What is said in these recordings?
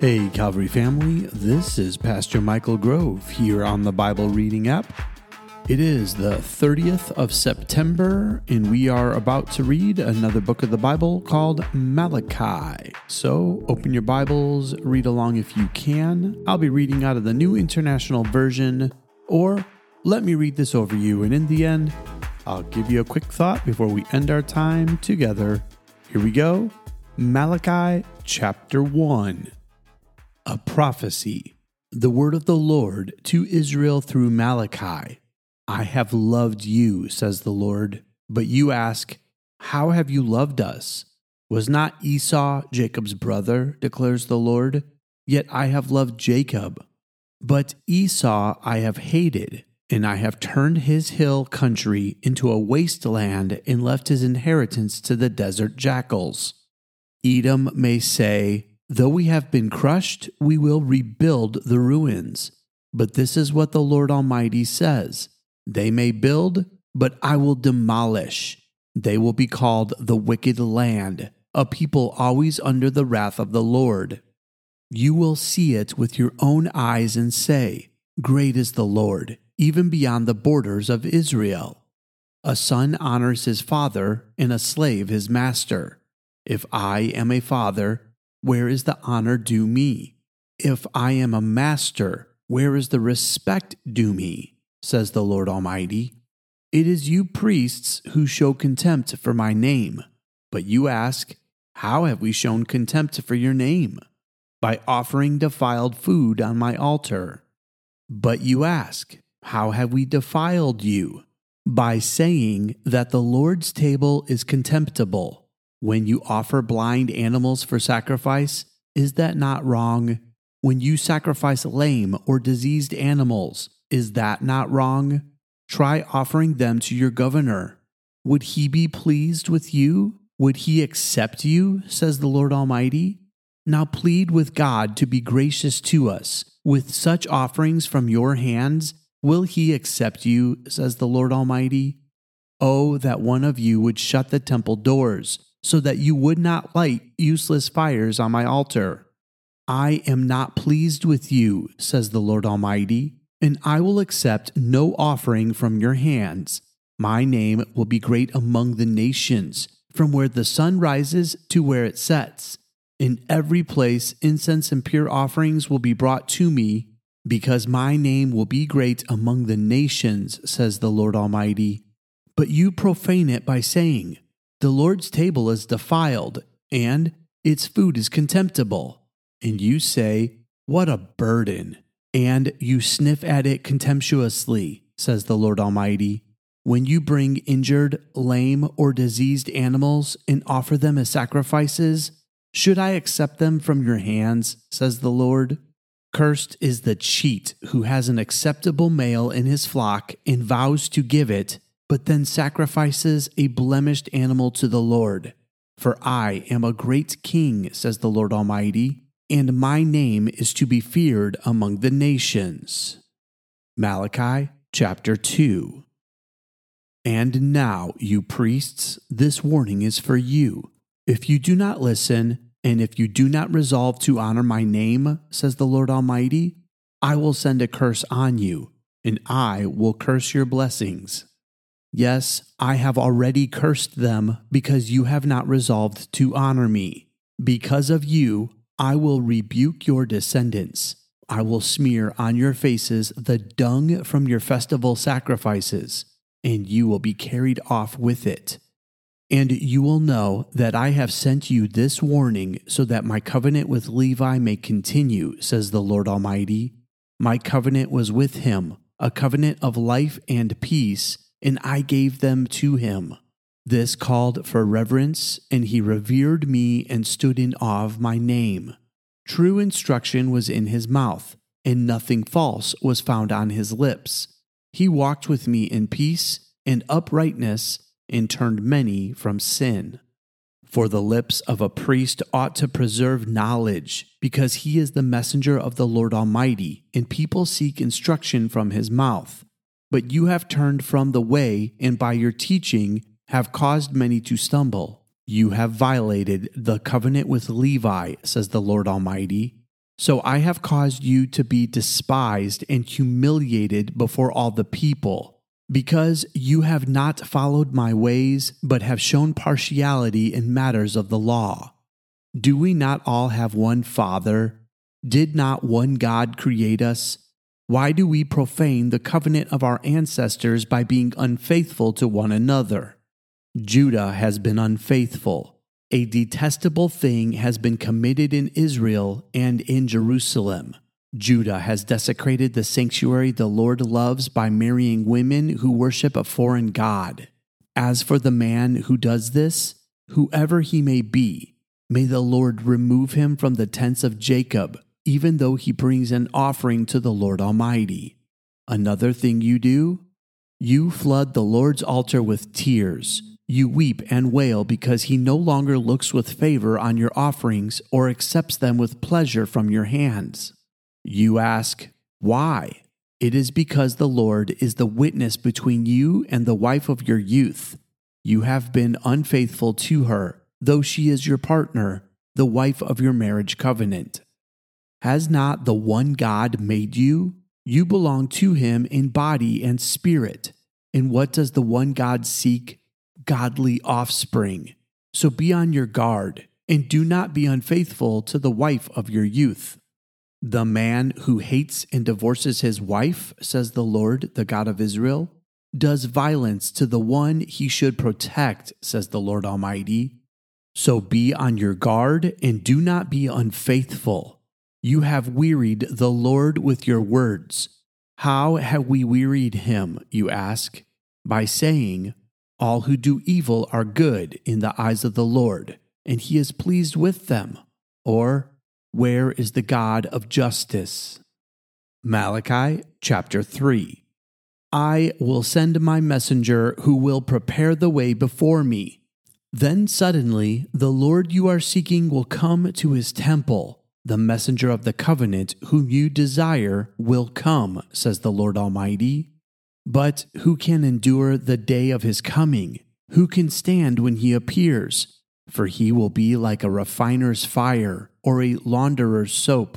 Hey, Calvary family, this is Pastor Michael Grove here on the Bible Reading app. It is the 30th of September, and we are about to read another book of the Bible called Malachi. So open your Bibles, read along if you can. I'll be reading out of the New International Version, or let me read this over you, and in the end, I'll give you a quick thought before we end our time together. Here we go Malachi chapter 1 a prophecy. The word of the Lord to Israel through Malachi. I have loved you, says the Lord. But you ask, How have you loved us? Was not Esau Jacob's brother, declares the Lord? Yet I have loved Jacob. But Esau I have hated, and I have turned his hill country into a wasteland and left his inheritance to the desert jackals. Edom may say, Though we have been crushed, we will rebuild the ruins. But this is what the Lord Almighty says They may build, but I will demolish. They will be called the wicked land, a people always under the wrath of the Lord. You will see it with your own eyes and say, Great is the Lord, even beyond the borders of Israel. A son honors his father, and a slave his master. If I am a father, where is the honor due me? If I am a master, where is the respect due me? says the Lord Almighty. It is you priests who show contempt for my name. But you ask, How have we shown contempt for your name? By offering defiled food on my altar. But you ask, How have we defiled you? By saying that the Lord's table is contemptible when you offer blind animals for sacrifice, is that not wrong? When you sacrifice lame or diseased animals, is that not wrong? Try offering them to your governor. Would he be pleased with you? Would he accept you? says the Lord Almighty. Now plead with God to be gracious to us. With such offerings from your hands, will he accept you? says the Lord Almighty. Oh, that one of you would shut the temple doors so that you would not light useless fires on my altar. I am not pleased with you, says the Lord Almighty, and I will accept no offering from your hands. My name will be great among the nations, from where the sun rises to where it sets. In every place, incense and pure offerings will be brought to me, because my name will be great among the nations, says the Lord Almighty. But you profane it by saying, the Lord's table is defiled, and its food is contemptible. And you say, What a burden! And you sniff at it contemptuously, says the Lord Almighty. When you bring injured, lame, or diseased animals and offer them as sacrifices, should I accept them from your hands, says the Lord? Cursed is the cheat who has an acceptable male in his flock and vows to give it but then sacrifices a blemished animal to the Lord. For I am a great king, says the Lord Almighty, and my name is to be feared among the nations. Malachi chapter 2. And now, you priests, this warning is for you. If you do not listen, and if you do not resolve to honor my name, says the Lord Almighty, I will send a curse on you, and I will curse your blessings. Yes, I have already cursed them because you have not resolved to honor me. Because of you, I will rebuke your descendants. I will smear on your faces the dung from your festival sacrifices, and you will be carried off with it. And you will know that I have sent you this warning so that my covenant with Levi may continue, says the Lord Almighty. My covenant was with him, a covenant of life and peace and I gave them to him. This called for reverence, and he revered me and stood in awe of my name. True instruction was in his mouth, and nothing false was found on his lips. He walked with me in peace and uprightness, and turned many from sin. For the lips of a priest ought to preserve knowledge, because he is the messenger of the Lord Almighty, and people seek instruction from his mouth. But you have turned from the way, and by your teaching have caused many to stumble. You have violated the covenant with Levi, says the Lord Almighty. So I have caused you to be despised and humiliated before all the people, because you have not followed my ways, but have shown partiality in matters of the law. Do we not all have one Father? Did not one God create us? Why do we profane the covenant of our ancestors by being unfaithful to one another? Judah has been unfaithful a detestable thing has been committed in Israel and in Jerusalem. Judah has desecrated the sanctuary the Lord loves by marrying women who worship a foreign god. As for the man who does this, whoever he may be, may the Lord remove him from the tents of Jacob, even though he brings an offering to the Lord Almighty. Another thing you do? You flood the Lord's altar with tears you weep and wail because he no longer looks with favor on your offerings or accepts them with pleasure from your hands. You ask, Why? It is because the Lord is the witness between you and the wife of your youth. You have been unfaithful to her, though she is your partner, the wife of your marriage covenant. Has not the one God made you? You belong to him in body and spirit. And what does the one God seek godly offspring. So be on your guard, and do not be unfaithful to the wife of your youth. The man who hates and divorces his wife, says the Lord, the God of Israel, does violence to the one he should protect, says the Lord Almighty. So be on your guard and do not be unfaithful. You have wearied the Lord with your words. How have we wearied him, you ask? By saying, all who do evil are good in the eyes of the Lord, and he is pleased with them. Or, where is the God of justice? Malachi chapter 3 I will send my messenger who will prepare the way before me. Then suddenly the Lord you are seeking will come to his temple. The messenger of the covenant whom you desire will come, says the Lord Almighty. But who can endure the day of his coming? Who can stand when he appears? For he will be like a refiner's fire or a launderer's soap.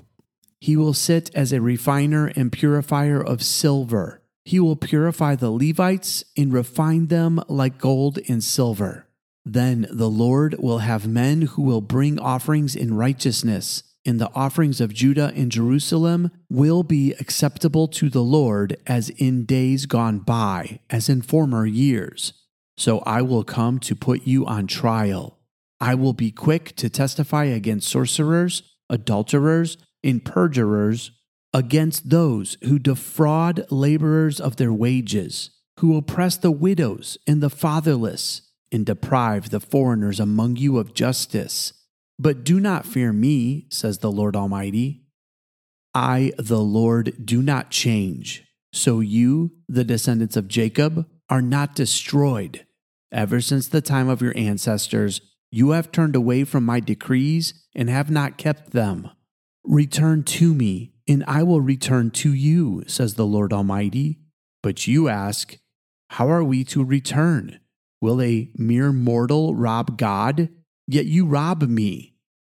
He will sit as a refiner and purifier of silver. He will purify the Levites and refine them like gold and silver. Then the Lord will have men who will bring offerings in righteousness and the offerings of Judah and Jerusalem will be acceptable to the Lord as in days gone by, as in former years. So I will come to put you on trial. I will be quick to testify against sorcerers, adulterers, and perjurers, against those who defraud laborers of their wages, who oppress the widows and the fatherless, and deprive the foreigners among you of justice but do not fear me, says the Lord Almighty. I, the Lord, do not change. So you, the descendants of Jacob, are not destroyed. Ever since the time of your ancestors, you have turned away from my decrees and have not kept them. Return to me, and I will return to you, says the Lord Almighty. But you ask, How are we to return? Will a mere mortal rob God? Yet you rob me.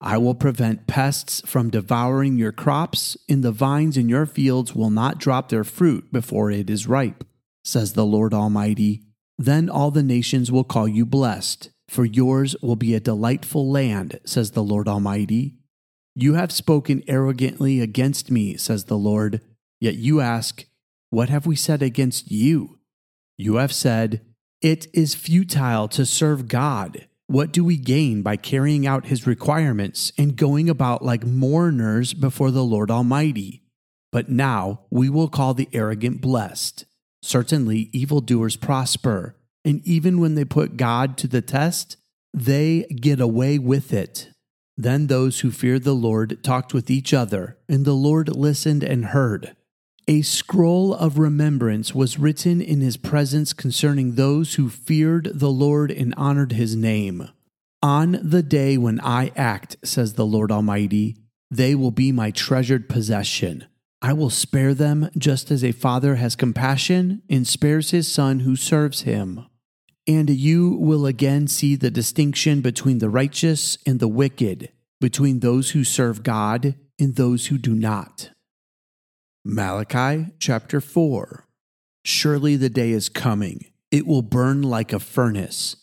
I will prevent pests from devouring your crops, and the vines in your fields will not drop their fruit before it is ripe, says the Lord Almighty. Then all the nations will call you blessed, for yours will be a delightful land, says the Lord Almighty. You have spoken arrogantly against me, says the Lord. Yet you ask, What have we said against you? You have said, It is futile to serve God. What do we gain by carrying out his requirements and going about like mourners before the Lord Almighty? But now we will call the arrogant blessed. Certainly, evildoers prosper, and even when they put God to the test, they get away with it. Then those who feared the Lord talked with each other, and the Lord listened and heard. A scroll of remembrance was written in his presence concerning those who feared the Lord and honored his name. On the day when I act, says the Lord Almighty, they will be my treasured possession. I will spare them just as a father has compassion and spares his son who serves him. And you will again see the distinction between the righteous and the wicked, between those who serve God and those who do not. Malachi chapter 4 Surely the day is coming, it will burn like a furnace.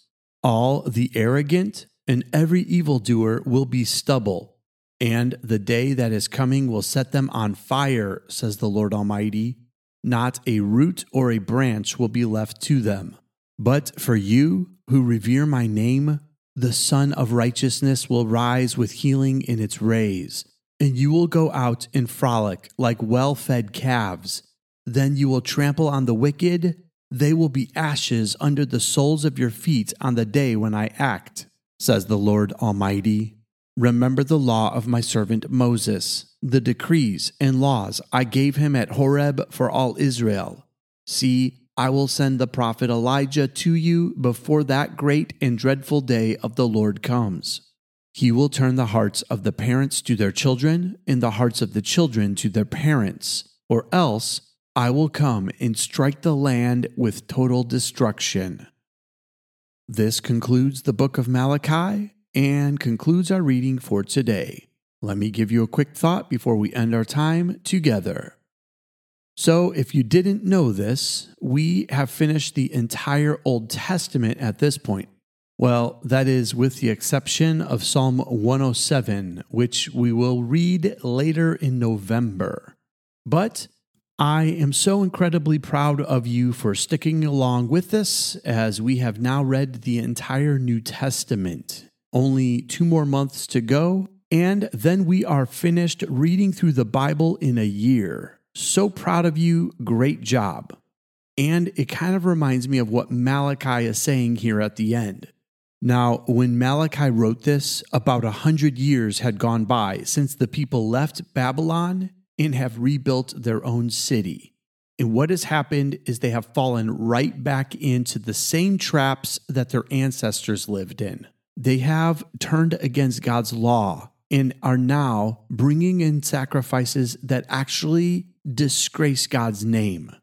All the arrogant and every evildoer will be stubble, and the day that is coming will set them on fire, says the Lord Almighty. Not a root or a branch will be left to them. But for you who revere my name, the Sun of Righteousness will rise with healing in its rays, and you will go out and frolic like well fed calves. Then you will trample on the wicked, they will be ashes under the soles of your feet on the day when I act, says the Lord Almighty. Remember the law of my servant Moses, the decrees and laws I gave him at Horeb for all Israel. See, I will send the prophet Elijah to you before that great and dreadful day of the Lord comes. He will turn the hearts of the parents to their children and the hearts of the children to their parents, or else I will come and strike the land with total destruction. This concludes the book of Malachi and concludes our reading for today. Let me give you a quick thought before we end our time together. So, if you didn't know this, we have finished the entire Old Testament at this point. Well, that is with the exception of Psalm 107, which we will read later in November. But I am so incredibly proud of you for sticking along with this as we have now read the entire New Testament. Only two more months to go, and then we are finished reading through the Bible in a year. So proud of you. Great job. And it kind of reminds me of what Malachi is saying here at the end. Now, when Malachi wrote this, about a hundred years had gone by since the people left Babylon and have rebuilt their own city. And what has happened is they have fallen right back into the same traps that their ancestors lived in. They have turned against God's law and are now bringing in sacrifices that actually disgrace God's name.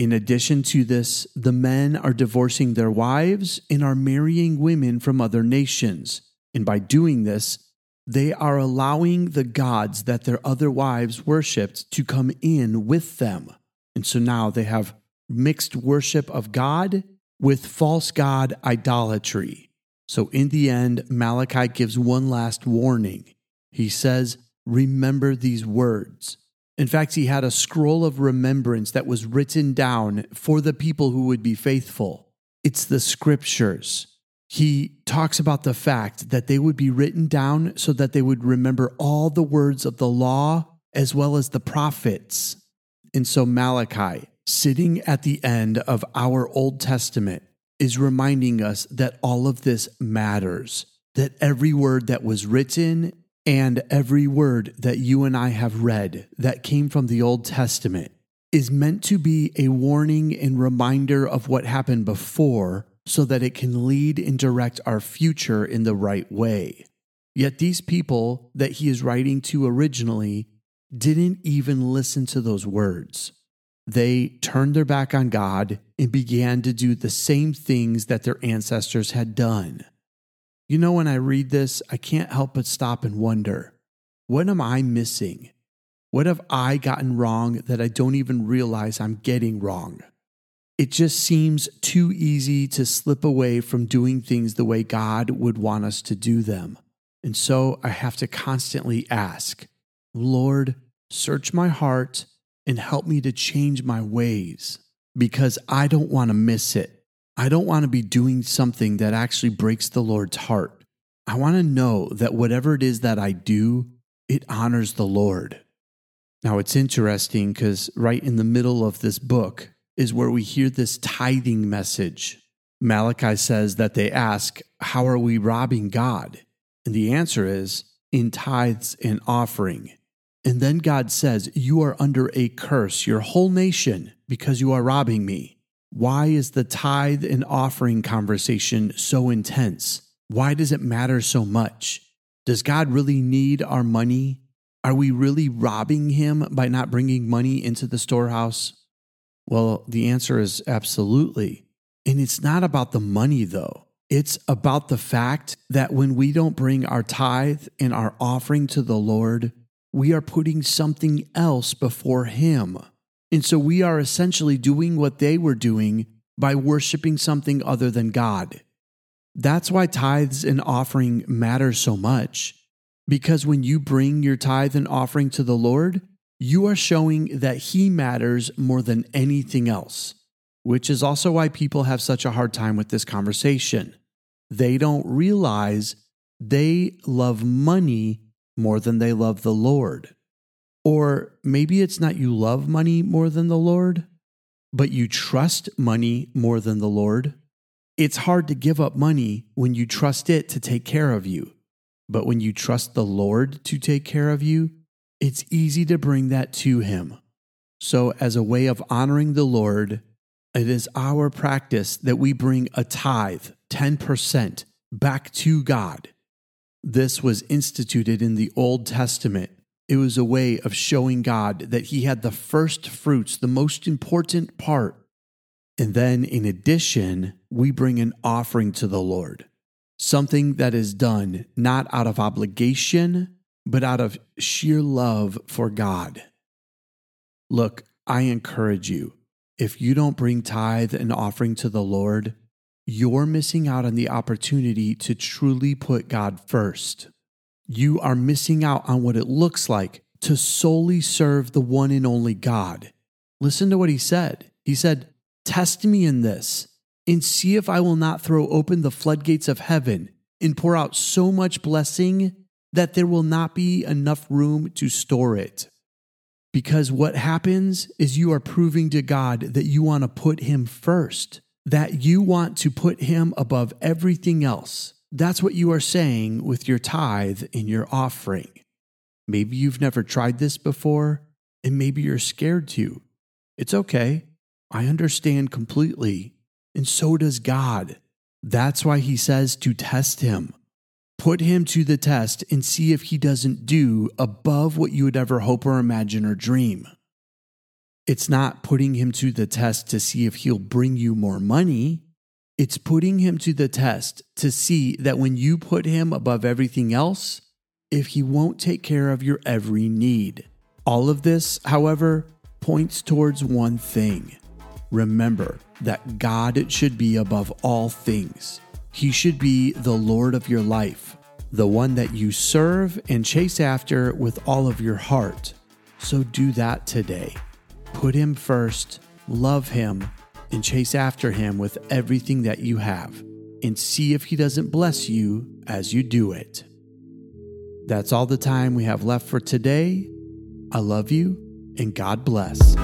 In addition to this, the men are divorcing their wives and are marrying women from other nations. And by doing this, they are allowing the gods that their other wives worshiped to come in with them. And so now they have mixed worship of God with false God idolatry. So in the end, Malachi gives one last warning. He says, Remember these words. In fact, he had a scroll of remembrance that was written down for the people who would be faithful. It's the scriptures. He talks about the fact that they would be written down so that they would remember all the words of the law as well as the prophets. And so Malachi, sitting at the end of our Old Testament, is reminding us that all of this matters, that every word that was written and every word that you and I have read that came from the Old Testament is meant to be a warning and reminder of what happened before so that it can lead and direct our future in the right way. Yet these people that he is writing to originally didn't even listen to those words. They turned their back on God and began to do the same things that their ancestors had done. You know, when I read this, I can't help but stop and wonder what am I missing? What have I gotten wrong that I don't even realize I'm getting wrong? It just seems too easy to slip away from doing things the way God would want us to do them. And so I have to constantly ask, Lord, search my heart and help me to change my ways because I don't want to miss it. I don't want to be doing something that actually breaks the Lord's heart. I want to know that whatever it is that I do, it honors the Lord. Now, it's interesting because right in the middle of this book is where we hear this tithing message. Malachi says that they ask, How are we robbing God? And the answer is, in tithes and offering. And then God says, You are under a curse, your whole nation, because you are robbing me. Why is the tithe and offering conversation so intense? Why does it matter so much? Does God really need our money? Are we really robbing him by not bringing money into the storehouse? Well, the answer is absolutely. And it's not about the money, though. It's about the fact that when we don't bring our tithe and our offering to the Lord, we are putting something else before Him. And so we are essentially doing what they were doing by worshiping something other than God. That's why tithes and offering matter so much. Because when you bring your tithe and offering to the Lord, you are showing that He matters more than anything else, which is also why people have such a hard time with this conversation. They don't realize they love money more than they love the Lord. Or maybe it's not you love money more than the Lord, but you trust money more than the Lord. It's hard to give up money when you trust it to take care of you. But when you trust the Lord to take care of you, it's easy to bring that to Him. So, as a way of honoring the Lord, it is our practice that we bring a tithe, 10%, back to God. This was instituted in the Old Testament. It was a way of showing God that He had the first fruits, the most important part. And then, in addition, we bring an offering to the Lord, something that is done not out of obligation, but out of sheer love for God. Look, I encourage you if you don't bring tithe and offering to the Lord, you're missing out on the opportunity to truly put God first. You are missing out on what it looks like to solely serve the one and only God. Listen to what he said. He said, Test me in this and see if I will not throw open the floodgates of heaven and pour out so much blessing that there will not be enough room to store it. Because what happens is you are proving to God that you want to put Him first, that you want to put Him above everything else. That's what you are saying with your tithe and your offering. Maybe you've never tried this before, and maybe you're scared to. It's okay. I understand completely. And so does God. That's why He says to test Him. Put him to the test and see if he doesn't do above what you would ever hope or imagine or dream. It's not putting him to the test to see if he'll bring you more money. It's putting him to the test to see that when you put him above everything else, if he won't take care of your every need. All of this, however, points towards one thing. Remember that God should be above all things. He should be the Lord of your life, the one that you serve and chase after with all of your heart. So do that today. Put Him first, love Him, and chase after Him with everything that you have, and see if He doesn't bless you as you do it. That's all the time we have left for today. I love you, and God bless.